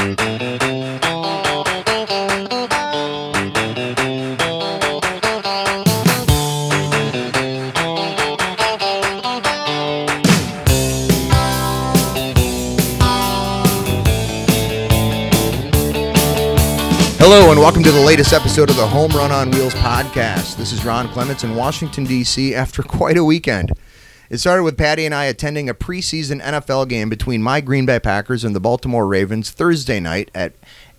Hello, and welcome to the latest episode of the Home Run on Wheels podcast. This is Ron Clements in Washington, D.C., after quite a weekend. It started with Patty and I attending a preseason NFL game between my Green Bay Packers and the Baltimore Ravens Thursday night at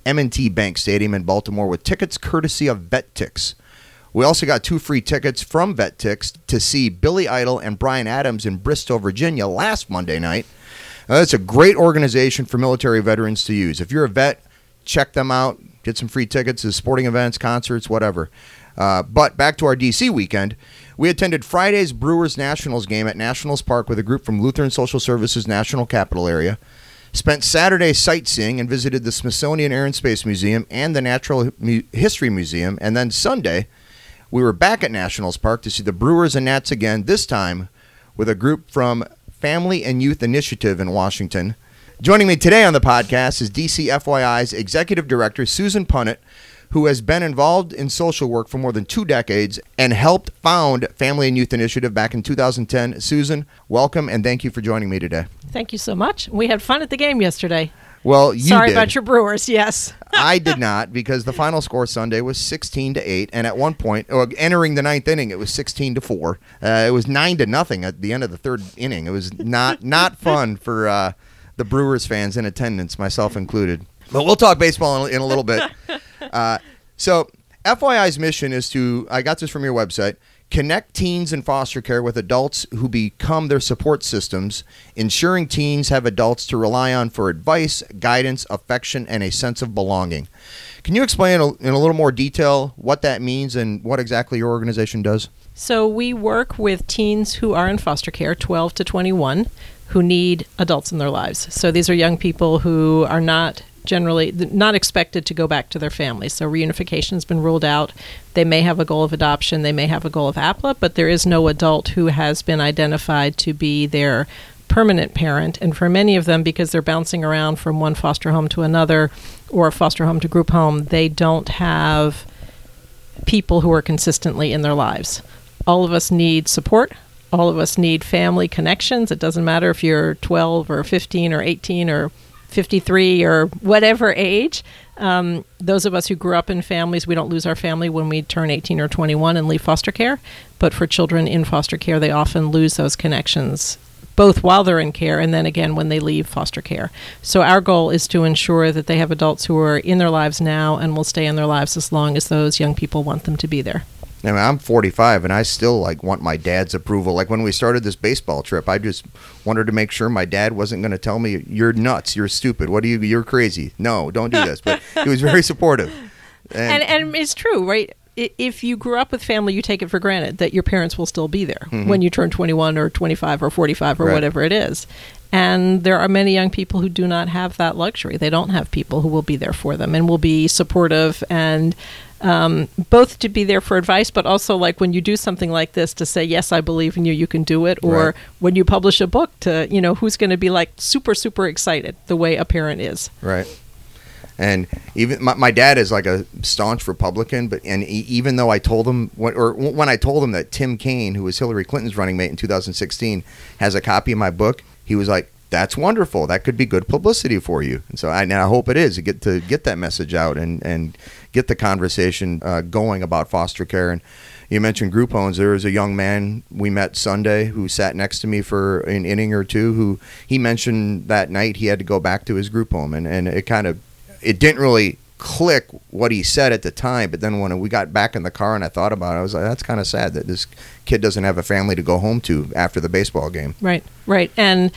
M&T Bank Stadium in Baltimore with tickets courtesy of VetTix. We also got two free tickets from VetTix to see Billy Idol and Bryan Adams in Bristol, Virginia last Monday night. It's a great organization for military veterans to use. If you're a vet, check them out. Get some free tickets to sporting events, concerts, whatever. Uh, but back to our DC weekend. We attended Friday's Brewers Nationals game at Nationals Park with a group from Lutheran Social Services National Capital Area. Spent Saturday sightseeing and visited the Smithsonian Air and Space Museum and the Natural History Museum. And then Sunday, we were back at Nationals Park to see the Brewers and Nats again, this time with a group from Family and Youth Initiative in Washington. Joining me today on the podcast is DCFYI's Executive Director, Susan Punnett, who has been involved in social work for more than two decades and helped found Family and Youth Initiative back in 2010. Susan, welcome and thank you for joining me today. Thank you so much. We had fun at the game yesterday. Well, you Sorry did. about your Brewers. Yes. I did not because the final score Sunday was 16 to 8 and at one point oh, entering the ninth inning it was 16 to 4. Uh, it was 9 to nothing at the end of the third inning. It was not not fun for uh, the Brewers fans in attendance, myself included. But we'll talk baseball in, in a little bit. Uh, so, FYI's mission is to, I got this from your website, connect teens in foster care with adults who become their support systems, ensuring teens have adults to rely on for advice, guidance, affection, and a sense of belonging. Can you explain in a little more detail what that means and what exactly your organization does? So we work with teens who are in foster care, 12 to 21, who need adults in their lives. So these are young people who are not generally not expected to go back to their families. So reunification has been ruled out. They may have a goal of adoption, they may have a goal of APLA, but there is no adult who has been identified to be their permanent parent. And for many of them, because they're bouncing around from one foster home to another or foster home to group home, they don't have people who are consistently in their lives. All of us need support. All of us need family connections. It doesn't matter if you're 12 or 15 or 18 or 53 or whatever age. Um, those of us who grew up in families, we don't lose our family when we turn 18 or 21 and leave foster care. But for children in foster care, they often lose those connections both while they're in care and then again when they leave foster care. So our goal is to ensure that they have adults who are in their lives now and will stay in their lives as long as those young people want them to be there. I mean, I'm 45 and I still like want my dad's approval. Like when we started this baseball trip, I just wanted to make sure my dad wasn't going to tell me you're nuts, you're stupid. What are you? You're crazy. No, don't do this. But he was very supportive. And, and, and it's true, right? If you grew up with family, you take it for granted that your parents will still be there Mhm. when you turn 21 or 25 or 45 or Right. whatever it is. And there are many young people who do not have that luxury. They don't have people who will be there for them and will be supportive and um, both to be there for advice, but also like when you do something like this to say, yes, I believe in you, you can do it. Or Right. when you publish a book to, you know, who's going to be like super, super excited the way a parent is. Right. And even my, my dad is like a staunch Republican, but and e- even though I told him when, or when I told him that Tim Kaine, who was Hillary Clinton's running mate in 2016, has a copy of my book, he was like, "That's wonderful. That could be good publicity for you." And so I, and I hope it is to get to get that message out and and get the conversation uh, going about foster care. And you mentioned group homes. There was a young man we met Sunday who sat next to me for an inning or two. Who he mentioned that night he had to go back to his group home, and and it kind of it didn't really click what he said at the time. But then when we got back in the car and I thought about it, I was like, that's kind of sad that this kid doesn't have a family to go home to after the baseball game. Right, right. And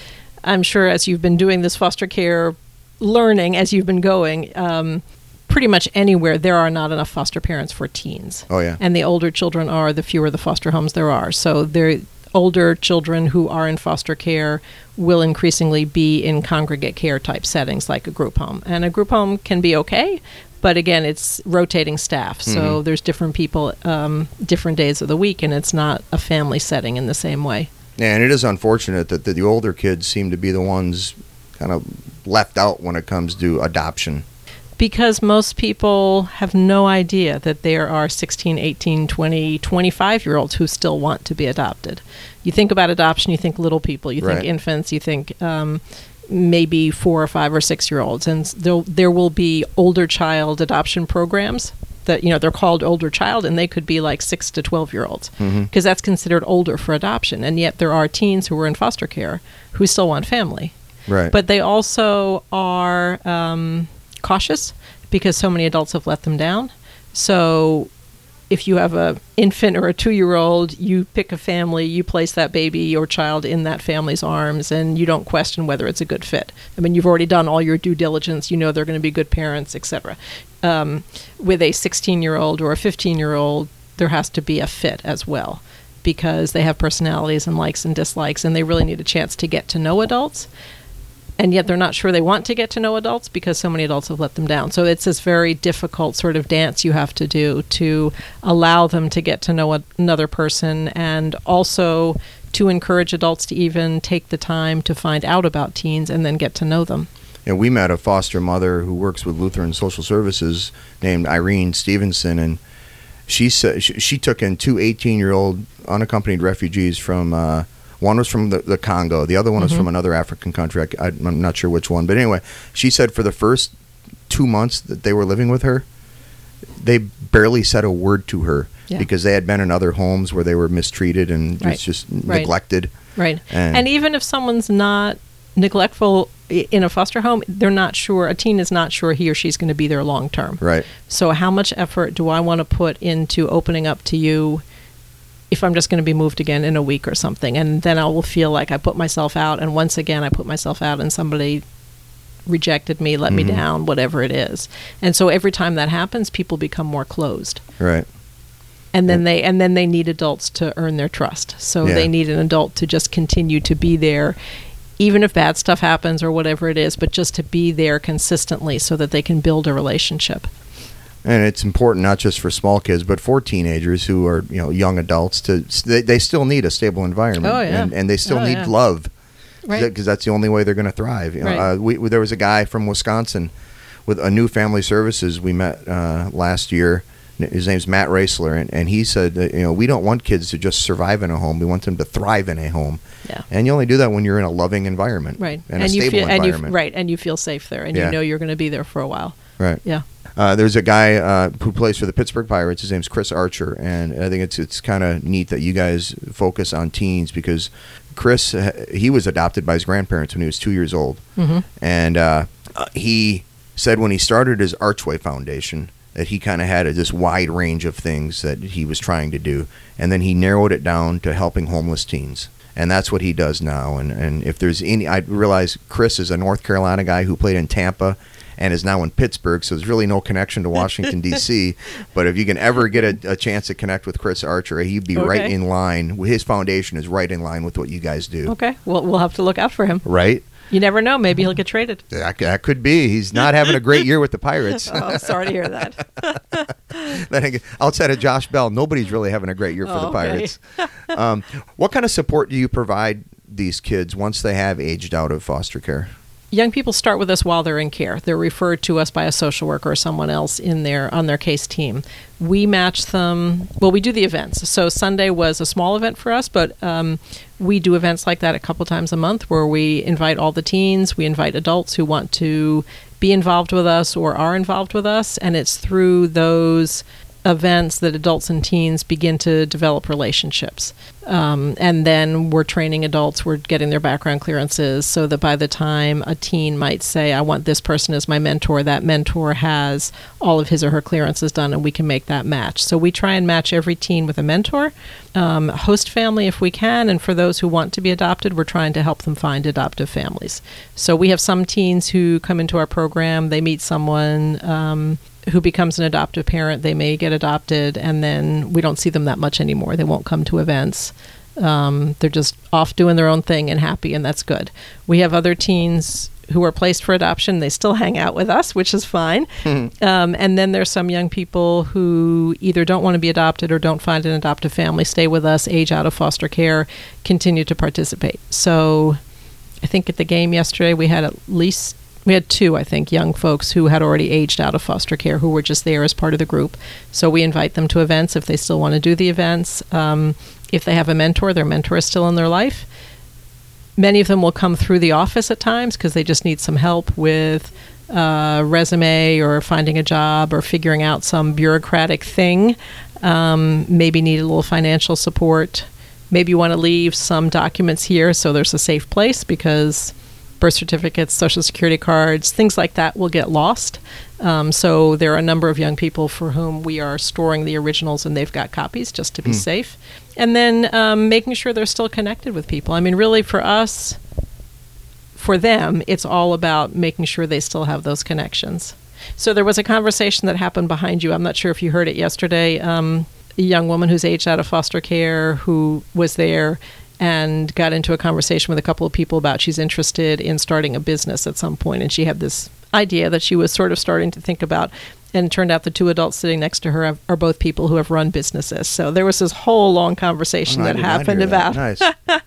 I'm sure as you've been doing this foster care learning, as you've been going, um, pretty much anywhere there are not enough foster parents for teens. Oh yeah. And the older children are, the fewer the foster homes there are. So there older children who are in foster care will increasingly be in congregate care type settings like a group home. And a group home can be okay, but again, it's rotating staff. So there's different people, um, different days of the week, and it's not a family setting in the same way. Yeah, and it is unfortunate that the, the older kids seem to be the ones kind of left out when it comes to adoption? because most people have no idea that there are 16, 18, 20, 25 year olds who still want to be adopted. You think about adoption, you think little people, you Right. think infants, you think um, maybe four or five or six year olds, and there there will be older child adoption programs that you know they're called older child, and they could be like six to twelve year olds because that's considered older for adoption, and yet there are teens who are in foster care who still want family Right. but they also are um, cautious because so many adults have let them down. So if you have a infant or a two year old, you pick a family, you place that baby or child in that family's arms, and you don't question whether it's a good fit. I mean, you've already done all your due diligence. You know they're going to be good parents, etc. Um, with a 16 year old or a 15 year old, there has to be a fit as well because they have personalities and likes and dislikes, and they really need a chance to get to know adults and yet they're not sure they want to get to know adults because so many adults have let them down. So it's this very difficult sort of dance you have to do to allow them to get to know another person and also to encourage adults to even take the time to find out about teens and then get to know them. And we met a foster mother who works with Lutheran Social Services named Irene Stevenson, and she said she, she took in two 18 year old unaccompanied refugees from. Uh, one was from the, the Congo. The other one was mm-hmm. from another African country. I, am not sure which one, but anyway, she said for the first two months that they were living with her, they barely said a word to her Yeah. because they had been in other homes where they were mistreated and Right. just, just Right. neglected. Right. And- And, even if someone's not neglectful in a foster home, they're not sure, a teen is not sure he or she's going to be there long term. Right. So, how much effort do I want to put into opening up to you if I'm just going to be moved again in a week or something? And then I will feel like I put myself out, and once again, I put myself out, and somebody rejected me, let me mm-hmm. down, whatever it is. And so, every time that happens, people become more closed. Right. And then they and then they need adults to earn their trust. So Yeah. they need an adult to just continue to be there even if bad stuff happens or whatever it is, but just to be there consistently so that they can build a relationship. And it's important not just for small kids but for teenagers who are you know young adults to they, they still need a stable environment Oh, yeah. and, and they still Oh, need yeah. love Right. because that's the only way they're going to thrive you know, Right. uh, we, there was a guy from wisconsin with a new family services we met uh, last year his name's Matt Raisler, and, and he said that you know we don't want kids to just survive in a home. We want them to thrive in a home, Yeah. and you only do that when you're in a loving environment, Right. and, a you stable feel and you right and you feel safe there and Yeah. you know you're going to be there for a while. right. Yeah. Uh, there's a guy uh, who plays for the Pittsburgh Pirates. His name's Chris Archer, and I think it's it's kind of neat that you guys focus on teens because Chris uh, he was adopted by his grandparents when he was two years old, hmm and uh, uh, he said when he started his Archway Foundation that he kind of had a, this wide range of things that he was trying to do, and then he narrowed it down to helping homeless teens. And that's what he does now. And, and if there's any, I realize Chris is a North Carolina guy who played in Tampa and is now in Pittsburgh, so there's really no connection to Washington D.C. But if you can ever get a, a chance to connect with Chris Archer, he'd be right in line. His foundation is right in line with what you guys do, Okay. Well, we'll have to look out for him. right? You never know. Maybe he'll get traded. That, that could be. He's not having a great year with the Pirates. Oh, sorry to hear that. then outside of Josh Bell, nobody's really having a great year for Oh, the okay. Pirates. um, what kind of support do you provide these kids once they have aged out of foster care? Young people start with us while they're in care. They're referred to us by a social worker or someone else in their on their case team. We match them. Well, we do the events. So Sunday was a small event for us, but um, we do events like that a couple times a month where we invite all the teens. We invite adults who want to be involved with us or are involved with us, and it's through those events that adults and teens begin to develop relationships. Um, and then we're training adults, we're getting their background clearances so that by the time a teen might say, I want this person as my mentor, that mentor has all of his or her clearances done and we can make that match. So we try and match every teen with a mentor, um, host family if we can, and for those who want to be adopted, we're trying to help them find adoptive families. So we have some teens who come into our program, they meet someone. Um, who becomes an adoptive parent, they may get adopted, and then we don't see them that much anymore. They won't come to events. Um, they're just off doing their own thing and happy, and that's good. We have other teens who are placed for adoption. They still hang out with us, which is fine. Um, and then there's some young people who either don't want to be adopted or don't find an adoptive family, stay with us, age out of foster care, continue to participate. So I think at the game yesterday we had at least we had two, I think, young folks who had already aged out of foster care who were just there as part of the group. So we invite them to events if they still want to do the events. Um, if they have a mentor, their mentor is still in their life. Many of them will come through the office at times because they just need some help with uh, resume or finding a job or figuring out some bureaucratic thing. Um, maybe need a little financial support. Maybe you want to leave some documents here so there's a safe place because birth certificates, social security cards, things like that will get lost. Um, so there are a number of young people for whom we are storing the originals and they've got copies just to be Hmm. safe. And then um, making sure they're still connected with people. I mean, really, for us, for them, it's all about making sure they still have those connections. So there was a conversation that happened behind you. I'm not sure if you heard it yesterday. Um, a young woman who's aged out of foster care who was there and got into a conversation with a couple of people about she's interested in starting a business at some point, and she had this idea that she was sort of starting to think about. And it turned out the two adults sitting next to her are both people who have run businesses. So there was this whole long conversation Oh, that happened hear that. about Nice.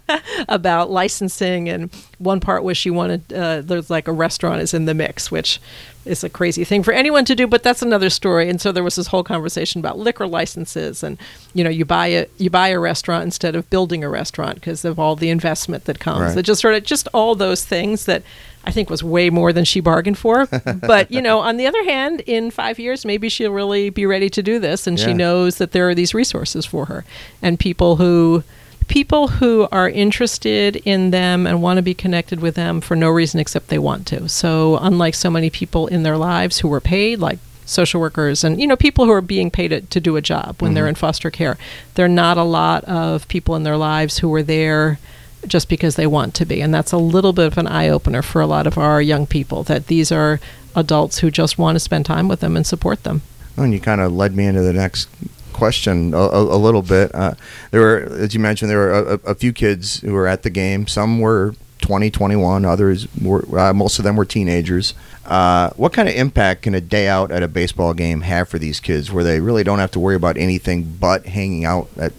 about licensing and one part was she wanted uh, there's like a restaurant is in the mix which is a crazy thing for anyone to do but that's another story and so there was this whole conversation about liquor licenses and you know you buy a you buy a restaurant instead of building a restaurant because of all the investment that comes Right. that just sort of just all those things that I think was way more than she bargained for. but, you know, on the other hand, in five years, maybe she'll really be ready to do this and Yeah. she knows that there are these resources for her and people who people who are interested in them and want to be connected with them for no reason except they want to. So, unlike so many people in their lives who were paid, like social workers and you know people who are being paid to, to do a job when they're mm-hmm. in foster care, there are not a lot of people in their lives who are there just because they want to be, and that's a little bit of an eye opener for a lot of our young people that these are adults who just want to spend time with them and support them. And you kind of led me into the next question a, a, a little bit. Uh, there were, as you mentioned, there were a, a- a few kids who were at the game. Some were 20, 21. Others were, uh, most of them were teenagers. Uh, what kind of impact can a day out at a baseball game have for these kids, where they really don't have to worry about anything but hanging out at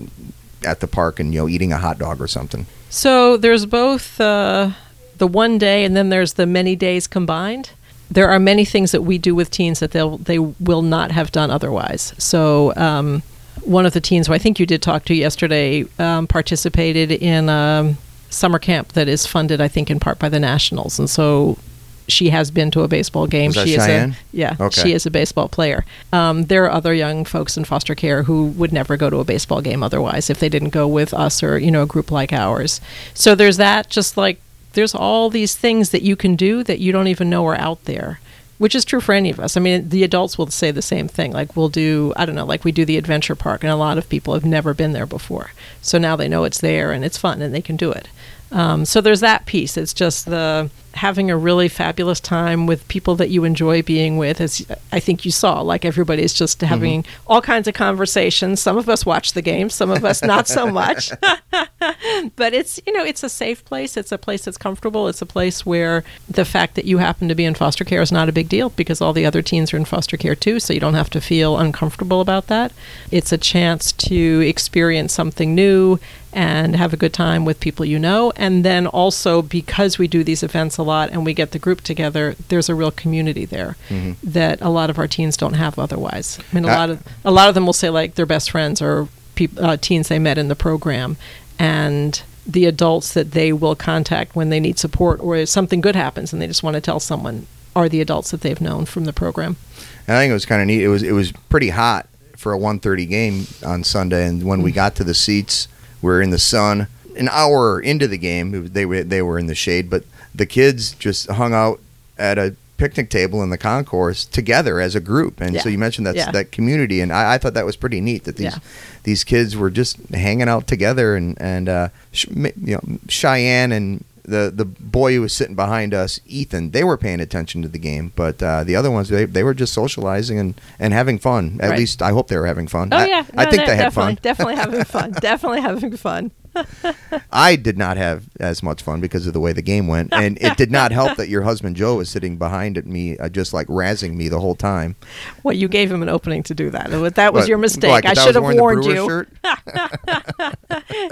at the park and you know eating a hot dog or something? So there's both uh, the one day and then there's the many days combined. There are many things that we do with teens that they'll they will not have done otherwise. So um, one of the teens who I think you did talk to yesterday um, participated in a summer camp that is funded, I think, in part by the Nationals, and so she has been to a baseball game. She Cheyenne? is a yeah, Okay. she is a baseball player. Um, there are other young folks in foster care who would never go to a baseball game otherwise if they didn't go with us or you know a group like ours. So there's that. Just like there's all these things that you can do that you don't even know are out there. Which is true for any of us. I mean, the adults will say the same thing. Like, we'll do, I don't know, like we do the adventure park, and a lot of people have never been there before. So now they know it's there and it's fun and they can do it. Um, so there's that piece. It's just the having a really fabulous time with people that you enjoy being with. As I think you saw, like everybody's just mm-hmm. having all kinds of conversations. Some of us watch the game, some of us not so much. but it's you know it's a safe place. It's a place that's comfortable. It's a place where the fact that you happen to be in foster care is not a big deal because all the other teens are in foster care too. So you don't have to feel uncomfortable about that. It's a chance to experience something new and have a good time with people you know. And then also because we do these events a lot and we get the group together, there's a real community there that a lot of our teens don't have otherwise. I mean, a Uh, lot of a lot of them will say like their best friends or peop uh, teens they met in the program, and the adults that they will contact when they need support or if something good happens and they just want to tell someone are the adults that they've known from the program. And I think it was kind of neat. It was it was pretty hot for a 1:30 game on Sunday, and when we got to the seats, we were in the sun. An hour into the game, they were they were in the shade, but the kids just hung out at a picnic table in the concourse together as a group. And so you mentioned that Yeah. that community, and I, I thought that was pretty neat that these Yeah. these kids were just hanging out together, and and uh, you know Cheyenne and. The, the boy who was sitting behind us, Ethan, they were paying attention to the game, but uh, the other ones they, they were just socializing and, and having fun. At Right. least I hope they were having fun. Oh I, yeah, I think they had definitely, fun. Definitely having fun. definitely having fun. I did not have as much fun because of the way the game went, and it did not help that your husband Joe was sitting behind at me, uh, just like razzing me the whole time. Well, you gave him an opening to do that. That was But, your mistake. like, I should have warned you.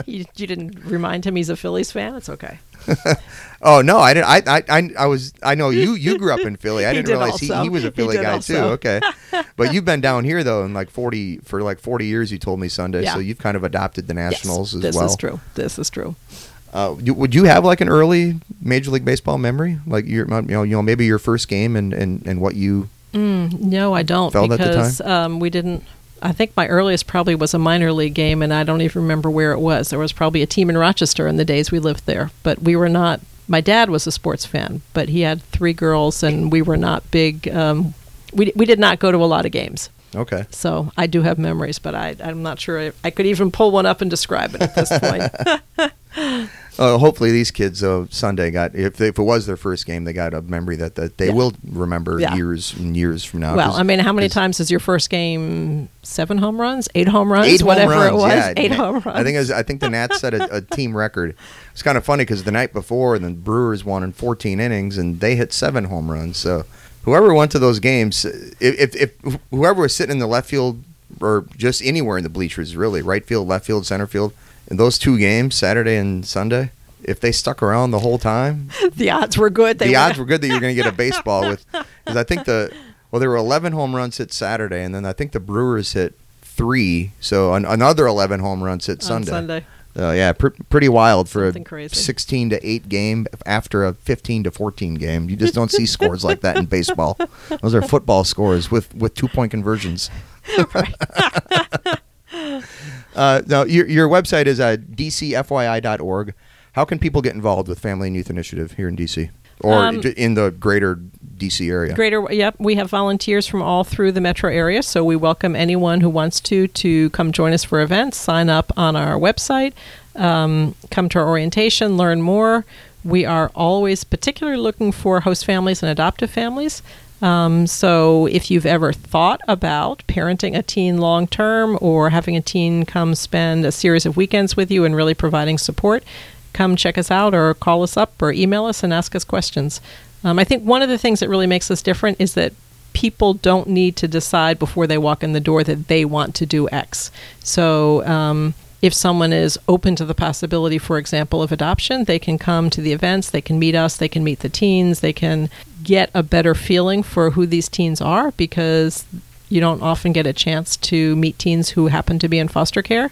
You. You didn't remind him he's a Phillies fan. It's okay. Oh no, I didn't. I, I I I was. I know you. You grew up in Philly. I didn't did realize he, he was a Philly guy also. too. Okay, but you've been down here though in like forty for like forty years. You told me Sunday, Yeah. so you've kind of adopted the Nationals yes, as this well. This is true. This is true. Uh, you, would you have like an early Major League Baseball memory, like your you know you know maybe your first game and and and what you Mm, no, I don't Felt at the because um, we didn't. I think my earliest probably was a minor league game, and I don't even remember where it was. There was probably a team in Rochester in the days we lived there, but we were not. My dad was a sports fan, but he had three girls, and we were not big. Um, we we did not go to a lot of games, okay. so I do have memories, but I I'm not sure I, I could even pull one up and describe it at this point. Uh, hopefully these kids uh, Sunday got if, if it was their first game they got a memory that, that they Yeah. will remember Yeah. years and years from now. Well, I mean, how many times is your first game? Seven home runs, eight home runs, eight whatever home runs, it was. Yeah, eight home runs. I think was, I think the Nats set a, a team record. It's kind of funny because the night before the Brewers won in 14 innings and they hit seven home runs. So whoever went to those games, if, if, if whoever was sitting in the left field or just anywhere in the bleachers, really right field, left field, center field, in those two games, Saturday and Sunday, if they stuck around the whole time, the odds were good. They the were, odds were good that you're going to get a baseball with because I think the well there were 11 home runs hit Saturday and then I think the Brewers hit three so an, another 11 home runs hit Sunday. Sunday. Uh, yeah, pr- pretty wild for Something a crazy. 16 to 8 game after a 15 to 14 game. You just don't see scores like that in baseball. Those are football scores with with two point conversions. uh, now your your website is uh, dcfyi.org. How can people get involved with Family and Youth Initiative here in DC or Um, in the greater DC area? Greater, yep. We have volunteers from all through the metro area, so we welcome anyone who wants to to come join us for events. Sign up on our website, um, come to our orientation, learn more. We are always particularly looking for host families and adoptive families. Um, so if you've ever thought about parenting a teen long term or having a teen come spend a series of weekends with you and really providing support, come check us out or call us up or email us and ask us questions. Um, I think one of the things that really makes us different is that people don't need to decide before they walk in the door that they want to do X. So um, if someone is open to the possibility, for example, of adoption, they can come to the events, they can meet us, they can meet the teens, they can get a better feeling for who these teens are because you don't often get a chance to meet teens who happen to be in foster care.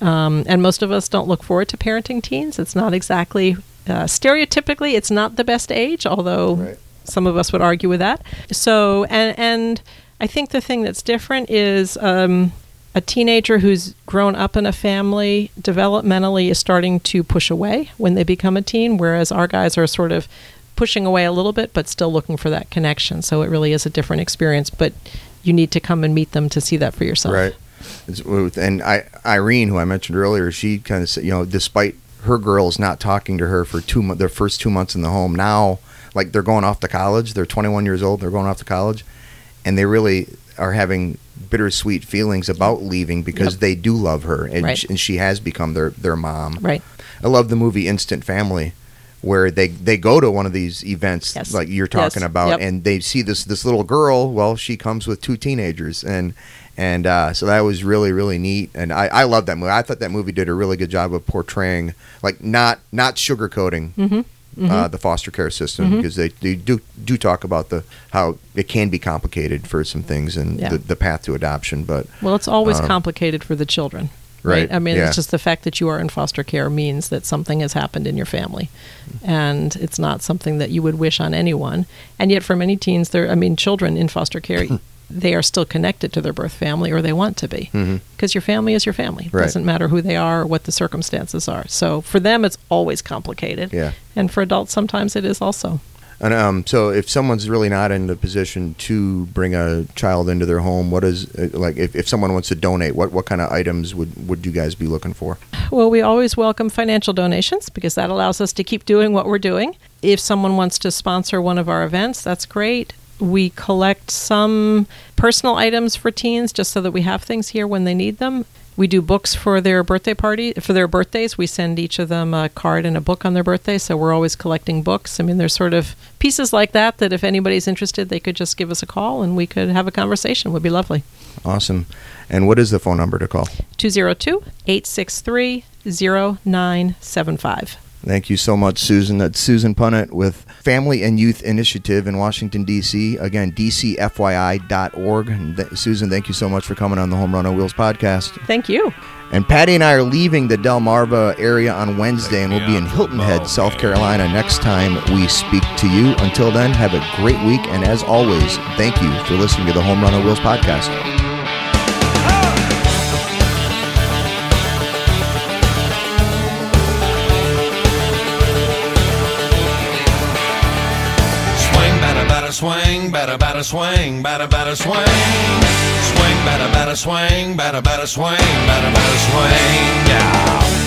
Um, and most of us don't look forward to parenting teens. It's not exactly, uh, stereotypically, it's not the best age, although Right. some of us would argue with that. So, and, and I think the thing that's different is um, a teenager who's grown up in a family developmentally is starting to push away when they become a teen, whereas our guys are sort of pushing away a little bit, but still looking for that connection. So it really is a different experience, but you need to come and meet them to see that for yourself. Right. And I, Irene, who I mentioned earlier, she kind of said, you know, despite her girls not talking to her for two mo- their first two months in the home, now like they're going off to college. They're 21 years old. They're going off to college, and they really are having bittersweet feelings about leaving because Yep. they do love her, and, Right. sh- and she has become their their mom. Right. I love the movie Instant Family, where they they go to one of these events Yes. like you're talking Yes. about, Yep. and they see this this little girl. Well, she comes with two teenagers, and and uh, so that was really really neat. And I I love that movie. I thought that movie did a really good job of portraying like not not sugarcoating. Mm-hmm. Uh, the foster care system because they, they do do talk about the how it can be complicated for some things and Yeah. the, the path to adoption but Well, it's always Um, complicated for the children. Right, I mean, yeah. it's just the fact that you are in foster care means that something has happened in your family. And it's not something that you would wish on anyone. And yet, for many teens, there, I mean, children in foster care, they are still connected to their birth family or they want to be. Because your family is your family. It Right. doesn't matter who they are or what the circumstances are. So for them, it's always complicated. yeah And for adults, sometimes it is also. And um, so, if someone's really not in a position to bring a child into their home, what is uh, like if, if someone wants to donate, what, what kind of items would, would you guys be looking for? Well, we always welcome financial donations because that allows us to keep doing what we're doing. If someone wants to sponsor one of our events, that's great. We collect some personal items for teens just so that we have things here when they need them. We do books for their birthday party, for their birthdays. We send each of them a card and a book on their birthday, so we're always collecting books. I mean, there's sort of pieces like that that if anybody's interested, they could just give us a call and we could have a conversation. would be lovely. Awesome. And what is the phone number to call? 202 863 0975. Thank you so much, Susan. That's Susan Punnett with Family and Youth Initiative in Washington, D.C. Again, dcfyi.org. And th- Susan, thank you so much for coming on the Home Run on Wheels podcast. Thank you. And Patty and I are leaving the Delmarva area on Wednesday, and we'll be in Hilton Head, South Carolina, next time we speak to you. Until then, have a great week. And as always, thank you for listening to the Home Run on Wheels podcast. Swing, batter, batter, swing, batter, batter, swing. Swing, batter, batter, swing, batter, batter, swing, batter, batter, swing. Yeah.